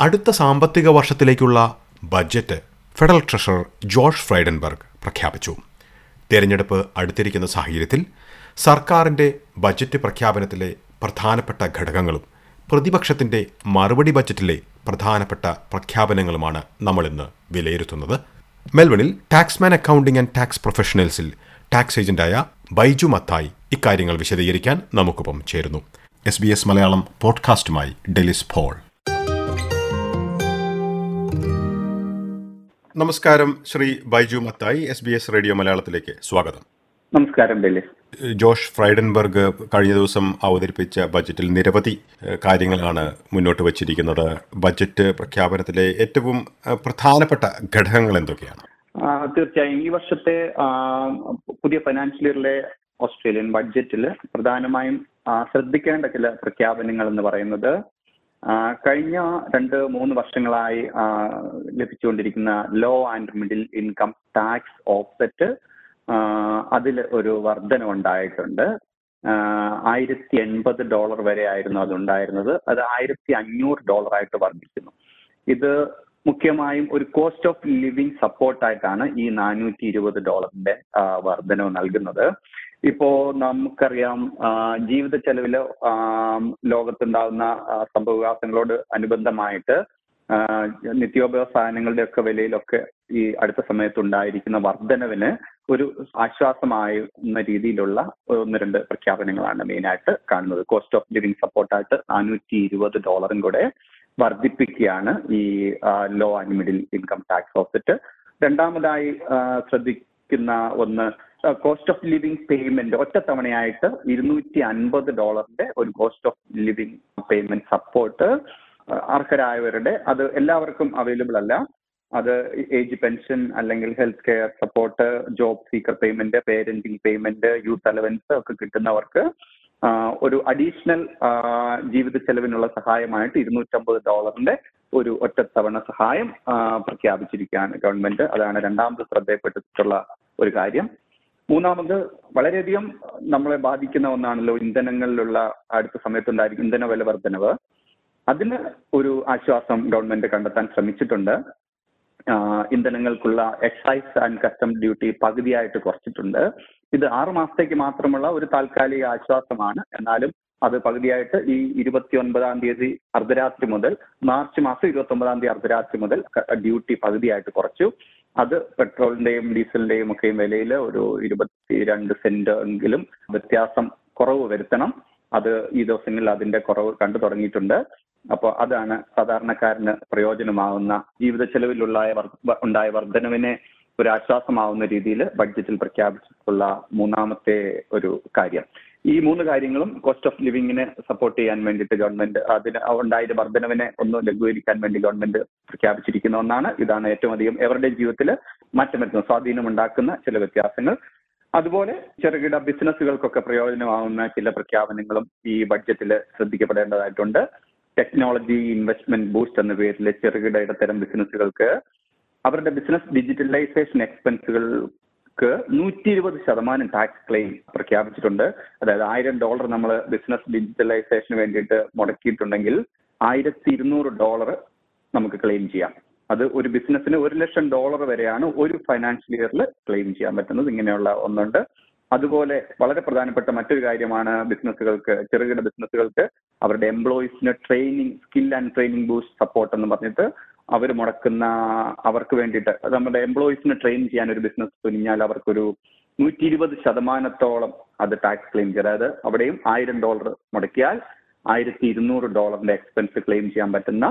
അടുത്ത സാമ്പത്തിക വർഷത്തിലേക്കുള്ള budget federal treasurer George Frydenberg പ്രഖ്യാപിച്ചു. തെരഞ്ഞെടുപ്പ് അടുത്തിരിക്കുന്ന സാഹചര്യത്തിൽ സർക്കാരിന്റെ ബജറ്റ് പ്രഖ്യാപനത്തിലെ പ്രധാനപ്പെട്ട ഘടകങ്ങളും പ്രതിപക്ഷത്തിന്റെ മറുപടി ബജറ്റിലെ പ്രധാനപ്പെട്ട പ്രഖ്യാപനങ്ങളുമാണ് നമ്മൾ ഇന്ന് വിലയിരുത്തുന്നത്. മെൽബണിൽ ടാക്സ്മാൻ അക്കൗണ്ടിംഗ് ആൻഡ് ടാക്സ് പ്രൊഫഷണൽസിൽ ടാക്സ് ഏജന്റായ ബൈജു മത്തായി ഇക്കാര്യങ്ങൾ വിശദീകരിക്കാൻ നമുക്കൊപ്പം ചേരുന്നു. എസ് ബി എസ് മലയാളം പോഡ്കാസ്റ്റുമായി ഡെലിസ് പോൾ. നമസ്കാരം Shri Baiju Mathai S B S radio മലയാളത്തിലേക്ക് സ്വാഗതം. നമസ്കാരം ജോഷ് ഫ്രൈഡൻബർഗ് കഴിഞ്ഞ ദിവസം അവതരിപ്പിച്ച ബജറ്റിൽ നിരവധി കാര്യങ്ങളാണ് മുന്നോട്ട് വച്ചിരിക്കുന്നത്. ബജറ്റ് പ്രഖ്യാപനത്തിലെ ഏറ്റവും പ്രധാനപ്പെട്ട ഘടകങ്ങൾ എന്തൊക്കെയാണ്? തീർച്ചയായും. ഈ വർഷത്തെ പുതിയ ഫൈനാൻഷ്യൽ ഇയറിലെ ഓസ്ട്രേലിയൻ ബഡ്ജറ്റിൽ പ്രധാനമായും ശ്രദ്ധിക്കേണ്ട ചില പ്രഖ്യാപനങ്ങൾ എന്ന് പറയുന്നത് കഴിഞ്ഞ രണ്ട് മൂന്ന് വർഷങ്ങളായി ലഭിച്ചുകൊണ്ടിരിക്കുന്ന low and middle income tax offset അതിൽ ഒരു വർധന ഉണ്ടായിട്ടുണ്ട്. ആയിരത്തി എൺപത് ഡോളർ വരെ ആയിരുന്നു അത് ഉണ്ടായിരുന്നത്. അത് ആയിരത്തി അഞ്ഞൂറ് ഡോളർ ആയിട്ട് വർദ്ധിക്കുന്നു. ഇത് മുഖ്യമായും ഒരു കോസ്റ്റ് ഓഫ് ലിവിങ് സപ്പോർട്ടായിട്ടാണ് ഈ നാനൂറ്റി ഇരുപത് ഡോളറിന്റെ വർധനവ് നൽകുന്നത്. ഇപ്പോ നമുക്കറിയാം ജീവിത ചെലവിൽ ആ, ലോകത്തുണ്ടാകുന്ന സംഭവവികാസങ്ങളോട് അനുബന്ധമായിട്ട് നിത്യോപയോഗ സാധനങ്ങളുടെ ഒക്കെ വിലയിലൊക്കെ ഈ അടുത്ത സമയത്ത് ഉണ്ടായിരിക്കുന്ന വർധനവിന് ഒരു ആശ്വാസമായിരുന്ന രീതിയിലുള്ള ഒന്ന് രണ്ട് പ്രഖ്യാപനങ്ങളാണ് മെയിനായിട്ട് കാണുന്നത്. കോസ്റ്റ് ഓഫ് ലിവിംഗ് സപ്പോർട്ടായിട്ട് നാനൂറ്റി ഇരുപത് ഡോളറും കൂടെ വർദ്ധിപ്പിക്കുകയാണ് ഈ low and middle income tax offset. രണ്ടാമതായി ശ്രദ്ധിക്കുന്ന ഒന്ന് കോസ്റ്റ് ഓഫ് ലിവിംഗ് പേയ്മെന്റ് ഒറ്റത്തവണയായിട്ട് ഇരുന്നൂറ്റി അൻപത് ഡോളറിന്റെ ഒരു cost of living payment support അർഹരായവരുടെ. അത് എല്ലാവർക്കും അവൈലബിൾ അല്ല. അത് ഏജ് പെൻഷൻ അല്ലെങ്കിൽ health care support job seeker payment parenting payment youth allowance ഒക്കെ കിട്ടുന്നവർക്ക് ഒരു അഡീഷണൽ ജീവിത ചെലവിനുള്ള സഹായമായിട്ട് ഇരുന്നൂറ്റമ്പത് ഡോളറിന്റെ ഒരു ഒറ്റത്തവണ സഹായം പ്രഖ്യാപിച്ചിരിക്കുകയാണ് ഗവൺമെന്റ്. അതാണ് രണ്ടാമത് ശ്രദ്ധയപ്പെട്ടിട്ടുള്ള ഒരു കാര്യം. മൂന്നാമത് വളരെയധികം നമ്മളെ ബാധിക്കുന്ന ഒന്നാണല്ലോ ഇന്ധനങ്ങളിലുള്ള അടുത്ത സമയത്തുണ്ടായിരിക്കും ഇന്ധന വില വർധനവ് അതിന് ഒരു ആശ്വാസം ഗവൺമെന്റ് കണ്ടെത്താൻ ശ്രമിച്ചിട്ടുണ്ട്. ഇന്ധനങ്ങൾക്കുള്ള എക്സൈസ് ആൻഡ് കസ്റ്റം ഡ്യൂട്ടി പകുതിയായിട്ട് കുറച്ചിട്ടുണ്ട്. ഇത് ആറു മാസത്തേക്ക് മാത്രമുള്ള ഒരു താൽക്കാലിക ആശ്വാസമാണ്. എന്നാലും അത് പകുതിയായിട്ട് ഈ ഇരുപത്തി ഒൻപതാം തീയതി അർദ്ധരാത്രി മുതൽ മാർച്ച് മാസം ഇരുപത്തി ഒമ്പതാം തീയതി അർദ്ധരാത്രി മുതൽ ഡ്യൂട്ടി പകുതിയായിട്ട് കുറച്ചു. അത് പെട്രോളിന്റെയും ഡീസലിന്റെയും ഒക്കെ വിലയിൽ ഒരു ഇരുപത്തി രണ്ട് സെന്റ് എങ്കിലും വ്യത്യാസം കുറവ് വരുത്തണം. അത് ഈ ദിവസങ്ങളിൽ അതിന്റെ കുറവ് കണ്ടു തുടങ്ങിയിട്ടുണ്ട്. അപ്പോൾ അതാണ് സാധാരണക്കാരന് പ്രയോജനമാവുന്ന ജീവിത ചെലവിലുള്ള ഉണ്ടായ വർധനവിനെ ഒരു ആശ്വാസമാവുന്ന രീതിയിൽ ബഡ്ജറ്റിൽ പ്രഖ്യാപിച്ചിട്ടുള്ള മൂന്നാമത്തെ ഒരു കാര്യം. ഈ മൂന്ന് കാര്യങ്ങളും കോസ്റ്റ് ഓഫ് ലിവിങ്ങിനെ സപ്പോർട്ട് ചെയ്യാൻ വേണ്ടിയിട്ട് ഗവൺമെന്റ് അതിന് ഉണ്ടായ വർധനവിനെ ഒന്ന് ലഘൂകരിക്കാൻ വേണ്ടി ഗവൺമെന്റ് പ്രഖ്യാപിച്ചിരിക്കുന്ന ഒന്നാണ്. ഇതാണ് ഏറ്റവും അധികം എവരുടെ ജീവിതത്തിൽ മാറ്റം വരുത്തുന്ന സ്വാധീനം ഉണ്ടാക്കുന്ന ചില വ്യത്യാസങ്ങൾ. അതുപോലെ ചെറുകിട ബിസിനസ്സുകൾക്കൊക്കെ പ്രയോജനമാവുന്ന ചില പ്രഖ്യാപനങ്ങളും ഈ ബഡ്ജറ്റിൽ ശ്രദ്ധിക്കപ്പെടേണ്ടതായിട്ടുണ്ട്. ടെക്നോളജി ഇൻവെസ്റ്റ്മെന്റ് ബൂസ്റ്റ് എന്ന പേരിൽ ചെറുകിട ഇടത്തരം ബിസിനസ്സുകൾക്ക് അവരുടെ ബിസിനസ് ഡിജിറ്റലൈസേഷൻ എക്സ്പെൻസുകൾക്ക് നൂറ്റി ഇരുപത് ശതമാനം ടാക്സ് ക്ലെയിം പ്രഖ്യാപിച്ചിട്ടുണ്ട്. അതായത് ആയിരം ഡോളർ നമ്മൾ ബിസിനസ് ഡിജിറ്റലൈസേഷന് വേണ്ടിയിട്ട് മുടക്കിയിട്ടുണ്ടെങ്കിൽ ആയിരത്തി ഇരുന്നൂറ് ഡോളർ നമുക്ക് ക്ലെയിം ചെയ്യാം. അത് ഒരു ബിസിനസ്സിന് ഒരു ലക്ഷം ഡോളർ വരെയാണ് ഒരു ഫൈനാൻഷ്യൽ ഇയറിൽ ക്ലെയിം ചെയ്യാൻ പറ്റുന്നത്. ഇങ്ങനെയുള്ള ഒന്നുണ്ട്. അതുപോലെ വളരെ പ്രധാനപ്പെട്ട മറ്റൊരു കാര്യമാണ് ബിസിനസ്സുകൾക്ക് ചെറുകിട ബിസിനസ്സുകൾക്ക് അവരുടെ എംപ്ലോയീസിന് training skill and training boost support എന്ന് പറഞ്ഞിട്ട് അവർ മുടക്കുന്ന അവർക്ക് വേണ്ടിയിട്ട്. നമ്മുടെ എംപ്ലോയീസിനെ ട്രെയിൻ ചെയ്യാൻ ഒരു ബിസിനസ് തുനിഞ്ഞാൽ അവർക്കൊരു നൂറ്റി ഇരുപത് ശതമാനത്തോളം അത് ടാക്സ് ക്ലെയിം ചെയ്യും. അതായത് അവിടെയും ആയിരം ഡോളർ മുടക്കിയാൽ ആയിരത്തി ഇരുന്നൂറ് ഡോളറിന്റെ എക്സ്പെൻസ് ക്ലെയിം ചെയ്യാൻ പറ്റുന്ന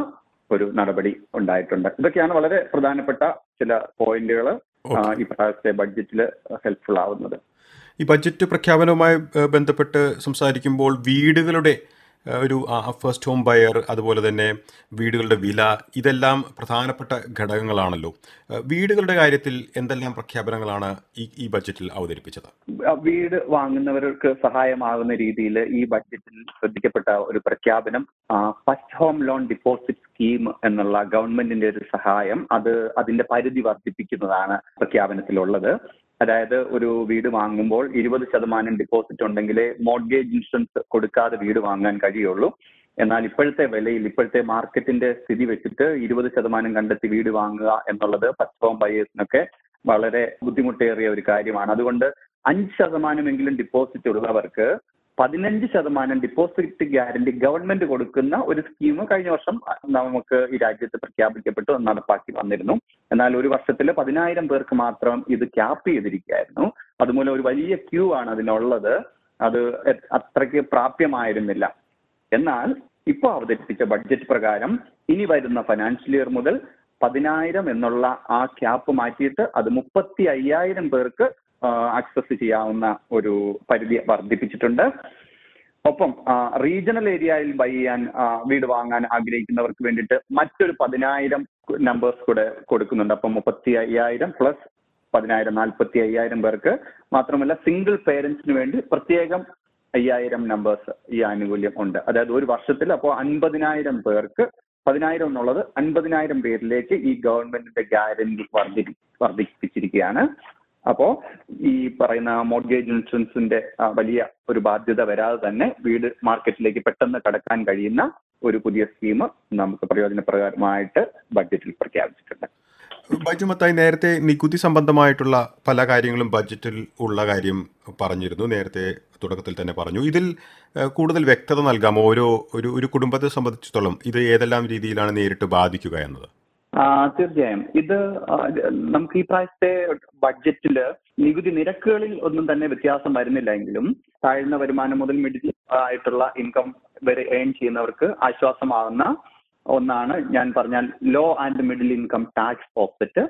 ഒരു നടപടി ഉണ്ടായിട്ടുണ്ട്. ഇതൊക്കെയാണ് വളരെ പ്രധാനപ്പെട്ട ചില പോയിന്റുകൾ ഈ പ്രാവശ്യത്തെ ബഡ്ജറ്റിൽ ഹെൽപ്ഫുൾ ആവുന്നത്. ഈ ബഡ്ജറ്റ് പ്രഖ്യാപനവുമായി ബന്ധപ്പെട്ട് സംസാരിക്കുമ്പോൾ വീടുകളുടെ ഒരു ഫസ്റ്റ് ഹോം ബയർ അതുപോലെ തന്നെ വീടുകളുടെ വില ഇതെല്ലാം പ്രധാനപ്പെട്ട ഘടകങ്ങളാണല്ലോ. വീടുകളുടെ കാര്യത്തിൽ എന്തെല്ലാം പ്രഖ്യാപനങ്ങളാണ് ഈ ഈ ബഡ്ജറ്റിൽ അവതരിപ്പിച്ചത്? വീട് വാങ്ങുന്നവർക്ക് സഹായമാകുന്ന രീതിയിൽ ഈ ബഡ്ജറ്റിൽ ശ്രദ്ധിക്കപ്പെട്ട ഒരു പ്രഖ്യാപനം first home loan deposit scheme എന്നുള്ള ഗവൺമെന്റിന്റെ ഒരു സഹായം അത് അതിന്റെ പരിധി വർദ്ധിപ്പിക്കുന്നതാണ് പ്രഖ്യാപനത്തിലുള്ളത്. അതായത് ഒരു വീട് വാങ്ങുമ്പോൾ ഇരുപത് ശതമാനം ഡിപ്പോസിറ്റ് ഉണ്ടെങ്കിലേ മോർഗേജ് ഇൻഷുറൻസ് കൊടുക്കാതെ വീട് വാങ്ങാൻ കഴിയുള്ളൂ. എന്നാൽ ഇപ്പോഴത്തെ വിലയിൽ ഇപ്പോഴത്തെ മാർക്കറ്റിന്റെ സ്ഥിതി വെച്ചിട്ട് ഇരുപത് ശതമാനം കണ്ടെത്തി വീട് വാങ്ങുക എന്നുള്ളത് ഫസ്റ്റ് ഹോം ബയേഴ്സിനൊക്കെ വളരെ ബുദ്ധിമുട്ടേറിയ ഒരു കാര്യമാണ്. അതുകൊണ്ട് അഞ്ച് ശതമാനമെങ്കിലും ഡിപ്പോസിറ്റ് ഉള്ളവർക്ക് പതിനഞ്ച് ശതമാനം ഡിപ്പോസിറ്റ് ഗ്യാരണ്ടി ഗവൺമെന്റ് കൊടുക്കുന്ന ഒരു സ്കീം കഴിഞ്ഞ വർഷം നമുക്ക് ഈ രാജ്യത്ത് പ്രഖ്യാപിക്കപ്പെട്ടു നടപ്പാക്കി വന്നിരുന്നു. എന്നാൽ ഒരു വർഷത്തിൽ പതിനായിരം പേർക്ക് മാത്രം ഇത് ക്യാപ്പ് ചെയ്തിരിക്കുകയായിരുന്നു. അതുമൂലം ഒരു വലിയ ക്യൂ ആണ് അതിനുള്ളത്. അത് അത്രയ്ക്ക് പ്രാപ്യമായിരുന്നില്ല. എന്നാൽ ഇപ്പോൾ അവതരിപ്പിച്ച ബഡ്ജറ്റ് പ്രകാരം ഇനി വരുന്ന ഫൈനാൻഷ്യൽ ഇയർ മുതൽ പതിനായിരം എന്നുള്ള ആ ക്യാപ്പ് മാറ്റിയിട്ട് അത് മുപ്പത്തി അയ്യായിരം പേർക്ക് ആക്സസ് ചെയ്യാവുന്ന ഒരു പരിധി വർദ്ധിപ്പിച്ചിട്ടുണ്ട്. ഒപ്പം റീജിയണൽ ഏരിയയിൽ ബൈ ചെയ്യാൻ വീട് വാങ്ങാൻ ആഗ്രഹിക്കുന്നവർക്ക് വേണ്ടിയിട്ട് മറ്റൊരു പതിനായിരം നമ്പേഴ്സ് കൂടെ കൊടുക്കുന്നുണ്ട്. അപ്പം മുപ്പത്തി അയ്യായിരം പ്ലസ് പതിനായിരം നാൽപ്പത്തി അയ്യായിരം പേർക്ക് മാത്രമല്ല സിംഗിൾ പേരൻസിന് വേണ്ടി പ്രത്യേകം അയ്യായിരം നമ്പേഴ്സ് ഈ ആനുകൂല്യം ഉണ്ട്. അതായത് ഒരു വർഷത്തിൽ അപ്പോൾ അൻപതിനായിരം പേർക്ക് പതിനായിരം എന്നുള്ളത് അൻപതിനായിരം പേരിലേക്ക് ഈ ഗവൺമെന്റിന്റെ ഗ്യാരണ്ടി വർദ്ധി വർദ്ധിപ്പിച്ചിരിക്കുകയാണ്. അപ്പോ ഈ പറയുന്ന മോർഗേജ് ഇൻഷുറൻസിന്റെ വലിയ ഒരു ബാധ്യത വരാതെ തന്നെ വീട് മാർക്കറ്റിലേക്ക് പെട്ടെന്ന് കടക്കാൻ കഴിയുന്ന ഒരു പുതിയ സ്കീം നമുക്ക് പ്രയോജനപ്രകാരമായിട്ട് ബഡ്ജറ്റിൽ പ്രഖ്യാപിച്ചിട്ടുണ്ട്. ബൈജുമത്തായി നേരത്തെ നികുതി സംബന്ധമായിട്ടുള്ള പല കാര്യങ്ങളും ബഡ്ജറ്റിൽ ഉള്ള കാര്യം പറഞ്ഞിരുന്നു നേരത്തെ തുടക്കത്തിൽ തന്നെ പറഞ്ഞു. ഇതിൽ കൂടുതൽ വ്യക്തത നൽകാമോ? ഓരോ ഒരു ഒരു കുടുംബത്തെ സംബന്ധിച്ചിടത്തോളം ഇത് ഏതെല്ലാം രീതിയിലാണ് നേരിട്ട് ബാധിക്കുക എന്നത്? തീർച്ചയായും. ഇത് നമുക്ക് ഈ പ്രാവശ്യത്തെ ബഡ്ജറ്റിൽ നികുതി നിരക്കുകളിൽ ഒന്നും തന്നെ വ്യത്യാസം വരുന്നില്ല എങ്കിലും താഴ്ന്ന വരുമാനം മുതൽ മിഡിൽ ആയിട്ടുള്ള ഇൻകം വരെ ഏൺ ചെയ്യുന്നവർക്ക് ആശ്വാസമാകുന്ന ഒന്നാണ് ഞാൻ പറഞ്ഞാൽ low and middle income tax offset.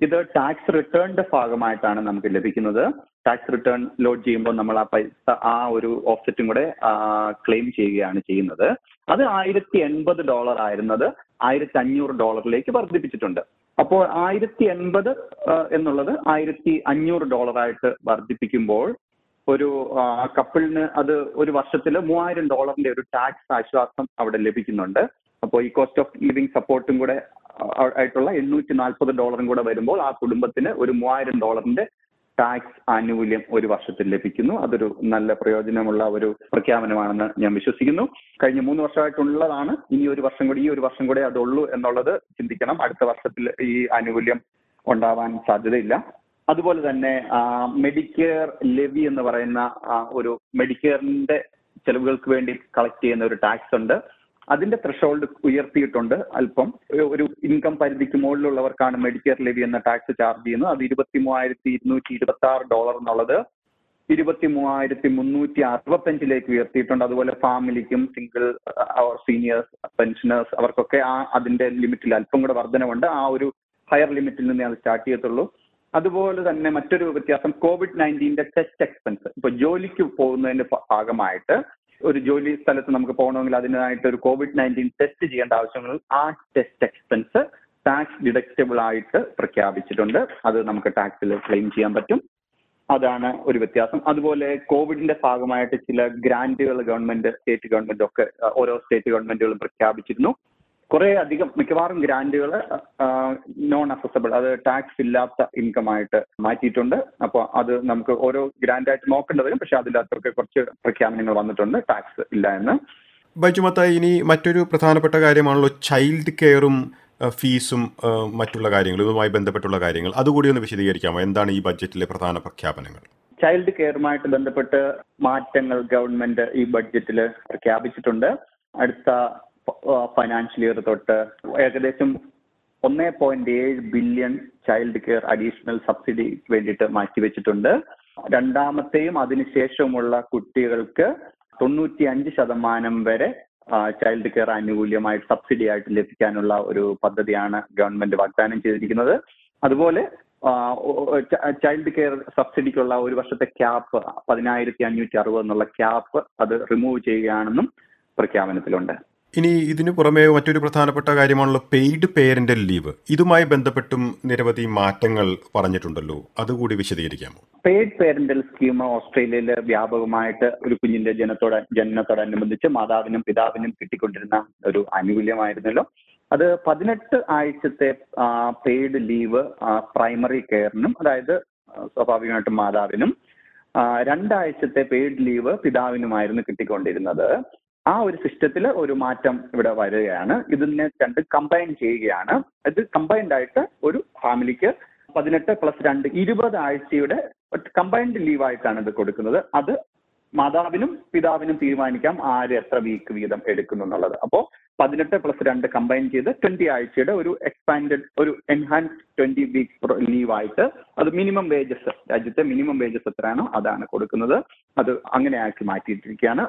ഇത് ടാക്സ് റിട്ടേണിന്റെ ഭാഗമായിട്ടാണ് നമുക്ക് ലഭിക്കുന്നത്. ടാക്സ് റിട്ടേൺ ലോഡ് ചെയ്യുമ്പോൾ നമ്മൾ ആ പൈസ ആ ഒരു ഓഫ്സെറ്റും കൂടെ ക്ലെയിം ചെയ്യുകയാണ് ചെയ്യുന്നത്. അത് ആയിരത്തി എൺപത് ഡോളർ ആയിരുന്നത് ആയിരത്തി അഞ്ഞൂറ് ഡോളറിലേക്ക് വർദ്ധിപ്പിച്ചിട്ടുണ്ട്. അപ്പോൾ ആയിരത്തി എൺപത് എന്നുള്ളത് ആയിരത്തി അഞ്ഞൂറ് ഡോളറായിട്ട് വർദ്ധിപ്പിക്കുമ്പോൾ ഒരു കപ്പിളിന് അത് ഒരു വർഷത്തിൽ മൂവായിരം ഡോളറിന്റെ ഒരു ടാക്സ് ആശ്വാസം അവിടെ ലഭിക്കുന്നുണ്ട്. അപ്പോൾ ഈ കോസ്റ്റ് ഓഫ് ലിവിംഗ് സപ്പോർട്ടും കൂടെ ആയിട്ടുള്ള എണ്ണൂറ്റി നാൽപ്പത് ഡോളറും കൂടെ വരുമ്പോൾ ആ കുടുംബത്തിന് ഒരു മൂവായിരം ഡോളറിന്റെ ടാക്സ് ആനുകൂല്യം ഒരു വർഷത്തിൽ ലഭിക്കുന്നു. അതൊരു നല്ല പ്രയോജനമുള്ള ഒരു പ്രഖ്യാപനമാണെന്ന് ഞാൻ വിശ്വസിക്കുന്നു. കഴിഞ്ഞ മൂന്ന് വർഷമായിട്ടുള്ളതാണ്. ഇനി ഒരു വർഷം കൂടി ഈ ഒരു വർഷം കൂടെ അതുള്ളൂ എന്നുള്ളത് ചിന്തിക്കണം. അടുത്ത വർഷത്തിൽ ഈ ആനുകൂല്യം ഉണ്ടാവാൻ സാധ്യതയില്ല. അതുപോലെ തന്നെ മെഡിക്കെയർ ലെവി എന്ന് പറയുന്ന ഒരു മെഡിക്കെയറിന്റെ ചെലവുകൾക്ക് വേണ്ടി കളക്ട് ചെയ്യുന്ന ഒരു ടാക്സ് ഉണ്ട്. അതിന്റെ ത്രഷോൾഡ് ഉയർത്തിയിട്ടുണ്ട് അല്പം. ഒരു ഇൻകം പരിധിക്ക് മുകളിലുള്ളവർക്കാണ് മെഡിക്കെയർ ലെവി എന്ന ടാക്സ് ചാർജ് ചെയ്യുന്നത്. അത് ഇരുപത്തി മൂവായിരത്തി ഇരുന്നൂറ്റി ഇരുപത്തി ആറ് ഡോളർ എന്നുള്ളത് ഇരുപത്തി മൂവായിരത്തി മുന്നൂറ്റി അറുപത്തഞ്ചിലേക്ക് ഉയർത്തിയിട്ടുണ്ട്. അതുപോലെ ഫാമിലിക്കും സിംഗിൾ അവർ സീനിയേഴ്സ് പെൻഷനേഴ്സ് അവർക്കൊക്കെ ആ അതിന്റെ ലിമിറ്റിൽ അല്പം കൂടെ വർധനമുണ്ട് ആ ഒരു ഹയർ ലിമിറ്റിൽ നിന്നേ അത് സ്റ്റാർട്ട് ചെയ്യത്തുള്ളൂ. അതുപോലെ തന്നെ മറ്റൊരു വ്യത്യാസം കോവിഡ് നയന്റീന്റെ ടെസ്റ്റ് എക്സ്പെൻസ് ഇപ്പൊ ജോലിക്ക് പോകുന്നതിന്റെ ഭാഗമായിട്ട് ഒരു ജോലി സ്ഥലത്ത് നമുക്ക് പോകണമെങ്കിൽ അതിനായിട്ട് ഒരു കോവിഡ് നയന്റീൻ ടെസ്റ്റ് ചെയ്യേണ്ട ആവശ്യങ്ങൾ ആ ടെസ്റ്റ് എക്സ്പെൻസ് ടാക്സ് ഡിഡക്റ്റബിൾ ആയിട്ട് പ്രഖ്യാപിച്ചിട്ടുണ്ട്. അത് നമുക്ക് ടാക്സിൽ ക്ലെയിം ചെയ്യാൻ പറ്റും. അതാണ് ഒരു വ്യത്യാസം. അതുപോലെ കോവിഡിന്റെ ഭാഗമായിട്ട് ചില ഗ്രാന്റുകൾ ഗവൺമെന്റ് സ്റ്റേറ്റ് ഗവൺമെന്റ് ഒക്കെ ഓരോ സ്റ്റേറ്റ് ഗവൺമെന്റുകളും പ്രഖ്യാപിച്ചിരുന്നു. കുറെ അധികം മിക്കവാറും ഗ്രാൻഡുകൾ നോൺ അസസബിൾ അത് ടാക്സ് ഇല്ലാത്ത ഇൻകം ആയിട്ട് മാറ്റിയിട്ടുണ്ട്. അപ്പോൾ അത് നമുക്ക് ഓരോ ഗ്രാൻഡായിട്ട് നോക്കേണ്ടി വരും പക്ഷെ അതിനകത്തൊക്കെ കുറച്ച് പ്രഖ്യാപനങ്ങൾ വന്നിട്ടുണ്ട് ടാക്സ് ഇല്ല എന്ന്. ബൈജുമത്തായി ഇനി മറ്റൊരു പ്രധാനപ്പെട്ട കാര്യമാണല്ലോ ചൈൽഡ് കെയറും ഫീസും മറ്റുള്ള കാര്യങ്ങൾ ഇതുമായി ബന്ധപ്പെട്ടുള്ള കാര്യങ്ങൾ. അതുകൂടി ഒന്ന് വിശദീകരിക്കാമോ? എന്താണ് ഈ ബഡ്ജറ്റിലെ പ്രധാന പ്രഖ്യാപനങ്ങൾ? ചൈൽഡ് കെയറുമായിട്ട് ബന്ധപ്പെട്ട് മാറ്റങ്ങൾ ഗവൺമെന്റ് ഈ ബഡ്ജറ്റിൽ പ്രഖ്യാപിച്ചിട്ടുണ്ട്. അടുത്ത ഫൈനാൻഷ്യൽ ഇയർ തൊട്ട് ഏകദേശം ഒന്നേ പോയിന്റ് ഏഴ് billion child care additional subsidy വേണ്ടിയിട്ട് മാറ്റിവെച്ചിട്ടുണ്ട് രണ്ടാമത്തെയും അതിനുശേഷമുള്ള കുട്ടികൾക്ക് തൊണ്ണൂറ്റി അഞ്ച് ശതമാനം വരെ ചൈൽഡ് കെയർ ആനുകൂല്യമായിട്ട് സബ്സിഡി ആയിട്ട് ലഭിക്കാനുള്ള ഒരു പദ്ധതിയാണ് ഗവൺമെന്റ് വാഗ്ദാനം ചെയ്തിരിക്കുന്നത്. അതുപോലെ ചൈൽഡ് കെയർ സബ്സിഡിക്കുള്ള ഒരു വർഷത്തെ ക്യാപ്പ് പതിനായിരത്തി അഞ്ഞൂറ്റി അറുപത് എന്നുള്ള ക്യാപ്പ് അത് റിമൂവ് ചെയ്യുകയാണെന്നും പ്രഖ്യാപനത്തിലുണ്ട്. ഇനി ഇതിനു പുറമെ മറ്റൊരു പ്രധാനപ്പെട്ട കാര്യമാണല്ലോ പെയ്ഡ് പേരന്റൽ ലീവ് ഇതുമായി ബന്ധപ്പെട്ടും നിരവധി മാറ്റങ്ങൾ പറഞ്ഞിട്ടുണ്ടല്ലോ. അതുകൂടി വിശദീകരിക്കാമോ? പെയ്ഡ് പേരന്റൽ സ്കീം ഓസ്ട്രേലിയയിൽ വ്യാപകമായിട്ട് ഒരു കുഞ്ഞിന്റെ ജനത്തോട് ജനനത്തോടനുബന്ധിച്ച് മാതാവിനും പിതാവിനും കിട്ടിക്കൊണ്ടിരുന്ന ഒരു ആനുകൂല്യമായിരുന്നല്ലോ. അത് പതിനെട്ട് ആഴ്ചത്തെ പെയ്ഡ് ലീവ് പ്രൈമറി കെയറിനും അതായത് സ്വാഭാവികമായിട്ടും മാതാവിനും രണ്ടാഴ്ചത്തെ പെയ്ഡ് ലീവ് പിതാവിനുമായിരുന്നു കിട്ടിക്കൊണ്ടിരുന്നത്. ആ ഒരു സിസ്റ്റത്തിൽ ഒരു മാറ്റം ഇവിടെ വരികയാണ്. ഇതിനെ രണ്ട് കമ്പൈൻ ചെയ്യുകയാണ്. ഇത് കമ്പൈൻഡ് ആയിട്ട് ഒരു ഫാമിലിക്ക് പതിനെട്ട് പ്ലസ് രണ്ട് ഇരുപത് ആഴ്ചയുടെ കമ്പൈൻഡ് ലീവായിട്ടാണ് ഇത് കൊടുക്കുന്നത്. അത് മാതാവിനും പിതാവിനും തീരുമാനിക്കാം ആര് എത്ര വീക്ക് വീതം എടുക്കുന്നു എന്നുള്ളത്. അപ്പോൾ പതിനെട്ട് പ്ലസ് രണ്ട് കമ്പൈൻ ചെയ്ത് ട്വന്റി ആഴ്ചയുടെ ഒരു എക്സ്പാൻഡഡ് ഒരു എൻഹാൻസ്ഡ് ട്വന്റി വീക്ക് ലീവ് ആയിട്ട് അത് മിനിമം വേജസ് രാജ്യത്തെ മിനിമം വേജസ് എത്രയാണോ അതാണ് കൊടുക്കുന്നത്. അത് അങ്ങനെ ആക്കി മാറ്റിയിട്ടിരിക്കുകയാണ്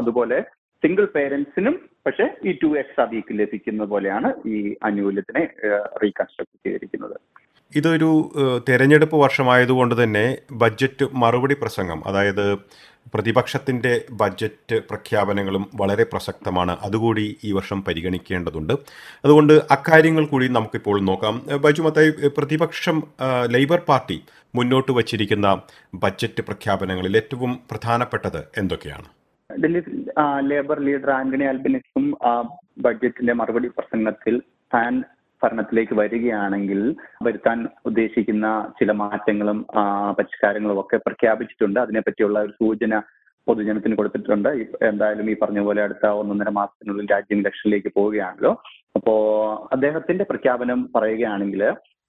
അതുപോലെ സിംഗിൾ പേരൻസിനും പക്ഷെ ഈ ടു എക്സ് വീക്ക് ലഭിക്കുന്ന പോലെയാണ് ഈ ആനുകൂല്യത്തിനെ റീകൺസ്ട്രക്ട് ചെയ്തിരിക്കുന്നത്. ഇതൊരു തെരഞ്ഞെടുപ്പ് വർഷമായതുകൊണ്ട് തന്നെ ബഡ്ജറ്റ് മറുപടി പ്രസംഗം അതായത് പ്രതിപക്ഷത്തിന്റെ ബഡ്ജറ്റ് പ്രഖ്യാപനങ്ങളും വളരെ പ്രസക്തമാണ്. അതുകൂടി ഈ വർഷം പരിഗണിക്കേണ്ടതുണ്ട്. അതുകൊണ്ട് അക്കാര്യങ്ങൾ കൂടി നമുക്കിപ്പോൾ നോക്കാം. ബൈജു മത്തായി പ്രതിപക്ഷം ലേബർ പാർട്ടി മുന്നോട്ട് വച്ചിരിക്കുന്ന ബഡ്ജറ്റ് പ്രഖ്യാപനങ്ങളിൽ ഏറ്റവും പ്രധാനപ്പെട്ടത് എന്തൊക്കെയാണ്? ഡൽഹി ലേബർ ലീഡർ ആന്റണി അൽബനിസും ബഡ്ജറ്റിന്റെ മറുപടി പ്രസംഗത്തിൽ താൻ ഭരണത്തിലേക്ക് വരികയാണെങ്കിൽ വരുത്താൻ ഉദ്ദേശിക്കുന്ന ചില മാറ്റങ്ങളും പരിഷ്കാരങ്ങളും ഒക്കെ പ്രഖ്യാപിച്ചിട്ടുണ്ട്. അതിനെപ്പറ്റിയുള്ള ഒരു സൂചന പൊതുജനത്തിന് കൊടുത്തിട്ടുണ്ട്. എന്തായാലും ഈ പറഞ്ഞ പോലെ അടുത്ത ഒന്നൊന്നര മാസത്തിനുള്ളിൽ രാജ്യം ഇലക്ഷനിലേക്ക് പോവുകയാണല്ലോ. അപ്പോ അദ്ദേഹത്തിന്റെ പ്രഖ്യാപനം പറയുകയാണെങ്കിൽ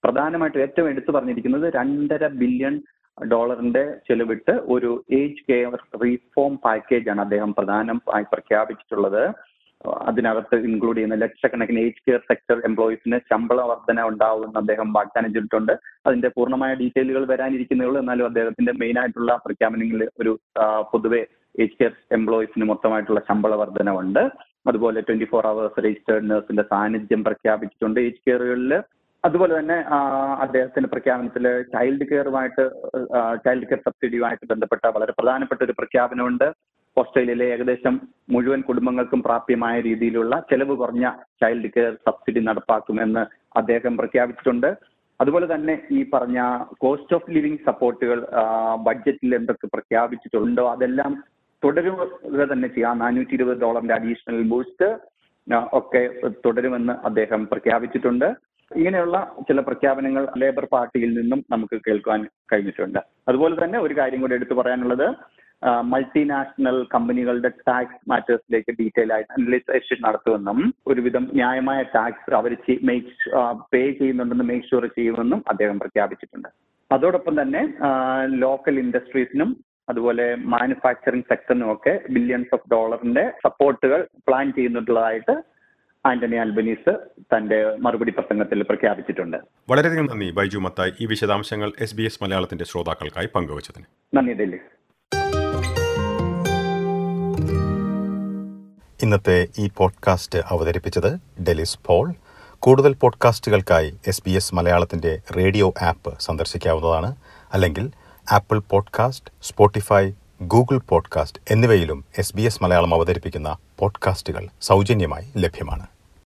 പ്രധാനമായിട്ടും ഏറ്റവും എടുത്തു പറഞ്ഞിരിക്കുന്നത് രണ്ടര ബില്യൺ ഡോളറിന്റെ ചെലവിട്ട് ഒരു ഏജ് കെയർ റീഫോം പാക്കേജ് ആണ് അദ്ദേഹം പ്രധാനമായി പ്രഖ്യാപിച്ചിട്ടുള്ളത്. അതിനകത്ത് ഇൻക്ലൂഡ് ചെയ്യുന്ന ലക്ഷക്കണക്കിന് ഏജ് കെയർ സെക്ടർ എംപ്ലോയീസിന് ശമ്പള വർധന ഉണ്ടാവുമെന്ന് അദ്ദേഹം വാഗ്ദാനം ചെയ്തിട്ടുണ്ട്. അതിന്റെ പൂർണമായ ഡീറ്റെയിലുകൾ വരാനിരിക്കുന്നേ ഉള്ളൂ എന്നാലും അദ്ദേഹത്തിന്റെ മെയിൻ ആയിട്ടുള്ള പ്രഖ്യാപനങ്ങളിൽ ഒരു പൊതുവെ ഏജ് കെയർ എംപ്ലോയീസിന് മൊത്തമായിട്ടുള്ള ശമ്പള ഉണ്ട് അതുപോലെ ട്വന്റി ഫോർ അവേഴ്സ് രജിസ്റ്റേർഡ് നഴ്സിന്റെ സാന്നിധ്യം പ്രഖ്യാപിച്ചിട്ടുണ്ട്. ഏജ് കെയറുകളിൽ അതുപോലെ തന്നെ അദ്ദേഹത്തിന്റെ പ്രഖ്യാപനത്തിൽ ചൈൽഡ് കെയറുമായിട്ട് ചൈൽഡ് കെയർ സബ്സിഡിയുമായിട്ട് ബന്ധപ്പെട്ട വളരെ പ്രധാനപ്പെട്ട ഒരു പ്രഖ്യാപനമുണ്ട്. ഓസ്ട്രേലിയയിലെ ഏകദേശം മുഴുവൻ കുടുംബങ്ങൾക്കും പ്രാപ്യമായ രീതിയിലുള്ള ചെലവ് കുറഞ്ഞ ചൈൽഡ് കെയർ സബ്സിഡി നടപ്പാക്കുമെന്ന് അദ്ദേഹം പ്രഖ്യാപിച്ചിട്ടുണ്ട്. അതുപോലെ തന്നെ ഈ പറഞ്ഞ കോസ്റ്റ് ഓഫ് ലിവിംഗ് സപ്പോർട്ടുകൾ ബഡ്ജറ്റിൽ എന്തൊക്കെ പ്രഖ്യാപിച്ചിട്ടുണ്ടോ അതെല്ലാം തുടരുക തന്നെ ചെയ്യാം. നാനൂറ്റി ഇരുപത് ഡോളറിന്റെ അഡീഷണൽ ബൂസ്റ്റ് ഒക്കെ തുടരുമെന്ന് അദ്ദേഹം പ്രഖ്യാപിച്ചിട്ടുണ്ട്. ഇങ്ങനെയുള്ള ചില പ്രഖ്യാപനങ്ങൾ ലേബർ പാർട്ടിയിൽ നിന്നും നമുക്ക് കേൾക്കാൻ കഴിഞ്ഞിട്ടുണ്ട്. അതുപോലെ തന്നെ ഒരു കാര്യം കൂടി എടുത്തു പറയാനുള്ളത് മൾട്ടിനാഷണൽ കമ്പനികളുടെ ടാക്സ് മാറ്റേഴ്സിലേക്ക് ഡീറ്റെയിൽ ആയിട്ട് അനലൈസേഷൻ നടത്തുമെന്നും ഒരുവിധം ന്യായമായ ടാക്സ് അവർ മേക്ക് പേ ചെയ്യുന്നുണ്ടെന്ന് മേക്ക് ഷുവർ ചെയ്യുമെന്നും അദ്ദേഹം പ്രഖ്യാപിച്ചിട്ടുണ്ട്. അതോടൊപ്പം തന്നെ ലോക്കൽ ഇൻഡസ്ട്രീസിനും അതുപോലെ മാനുഫാക്ചറിംഗ് സെക്ടറിനും ഒക്കെ ബില്യൺസ് ഓഫ് ഡോളറിന്റെ സപ്പോർട്ടുകൾ പ്ലാൻ ചെയ്യുന്നുള്ളതായിട്ട് ആന്റണി അൽബനീസ് തന്റെ മറുപടി പ്രസംഗത്തിൽ പ്രഖ്യാപിച്ചിട്ടുണ്ട്. വളരെയധികം നന്ദി ബൈജു മത്തായി. ഈ വിശദാംശങ്ങൾ എസ് ബി എസ് മലയാളത്തിന്റെ ശ്രോതാക്കൾക്കായി പങ്കുവച്ചതിന്. നന്ദി ഡൽഹി ഇന്നത്തെ ഈ പോഡ്കാസ്റ്റ് അവതരിപ്പിച്ചത് ഡെലിസ് പോൾ. കൂടുതൽ പോഡ്കാസ്റ്റുകൾക്കായി എസ് ബി എസ് മലയാളത്തിന്റെ റേഡിയോ ആപ്പ് സന്ദർശിക്കാവുന്നതാണ്. അല്ലെങ്കിൽ Apple podcast Spotify Google podcast എന്നിവയിലും എസ് ബി എസ് മലയാളം അവതരിപ്പിക്കുന്ന പോഡ്കാസ്റ്റുകൾ സൗജന്യമായി ലഭ്യമാണ്.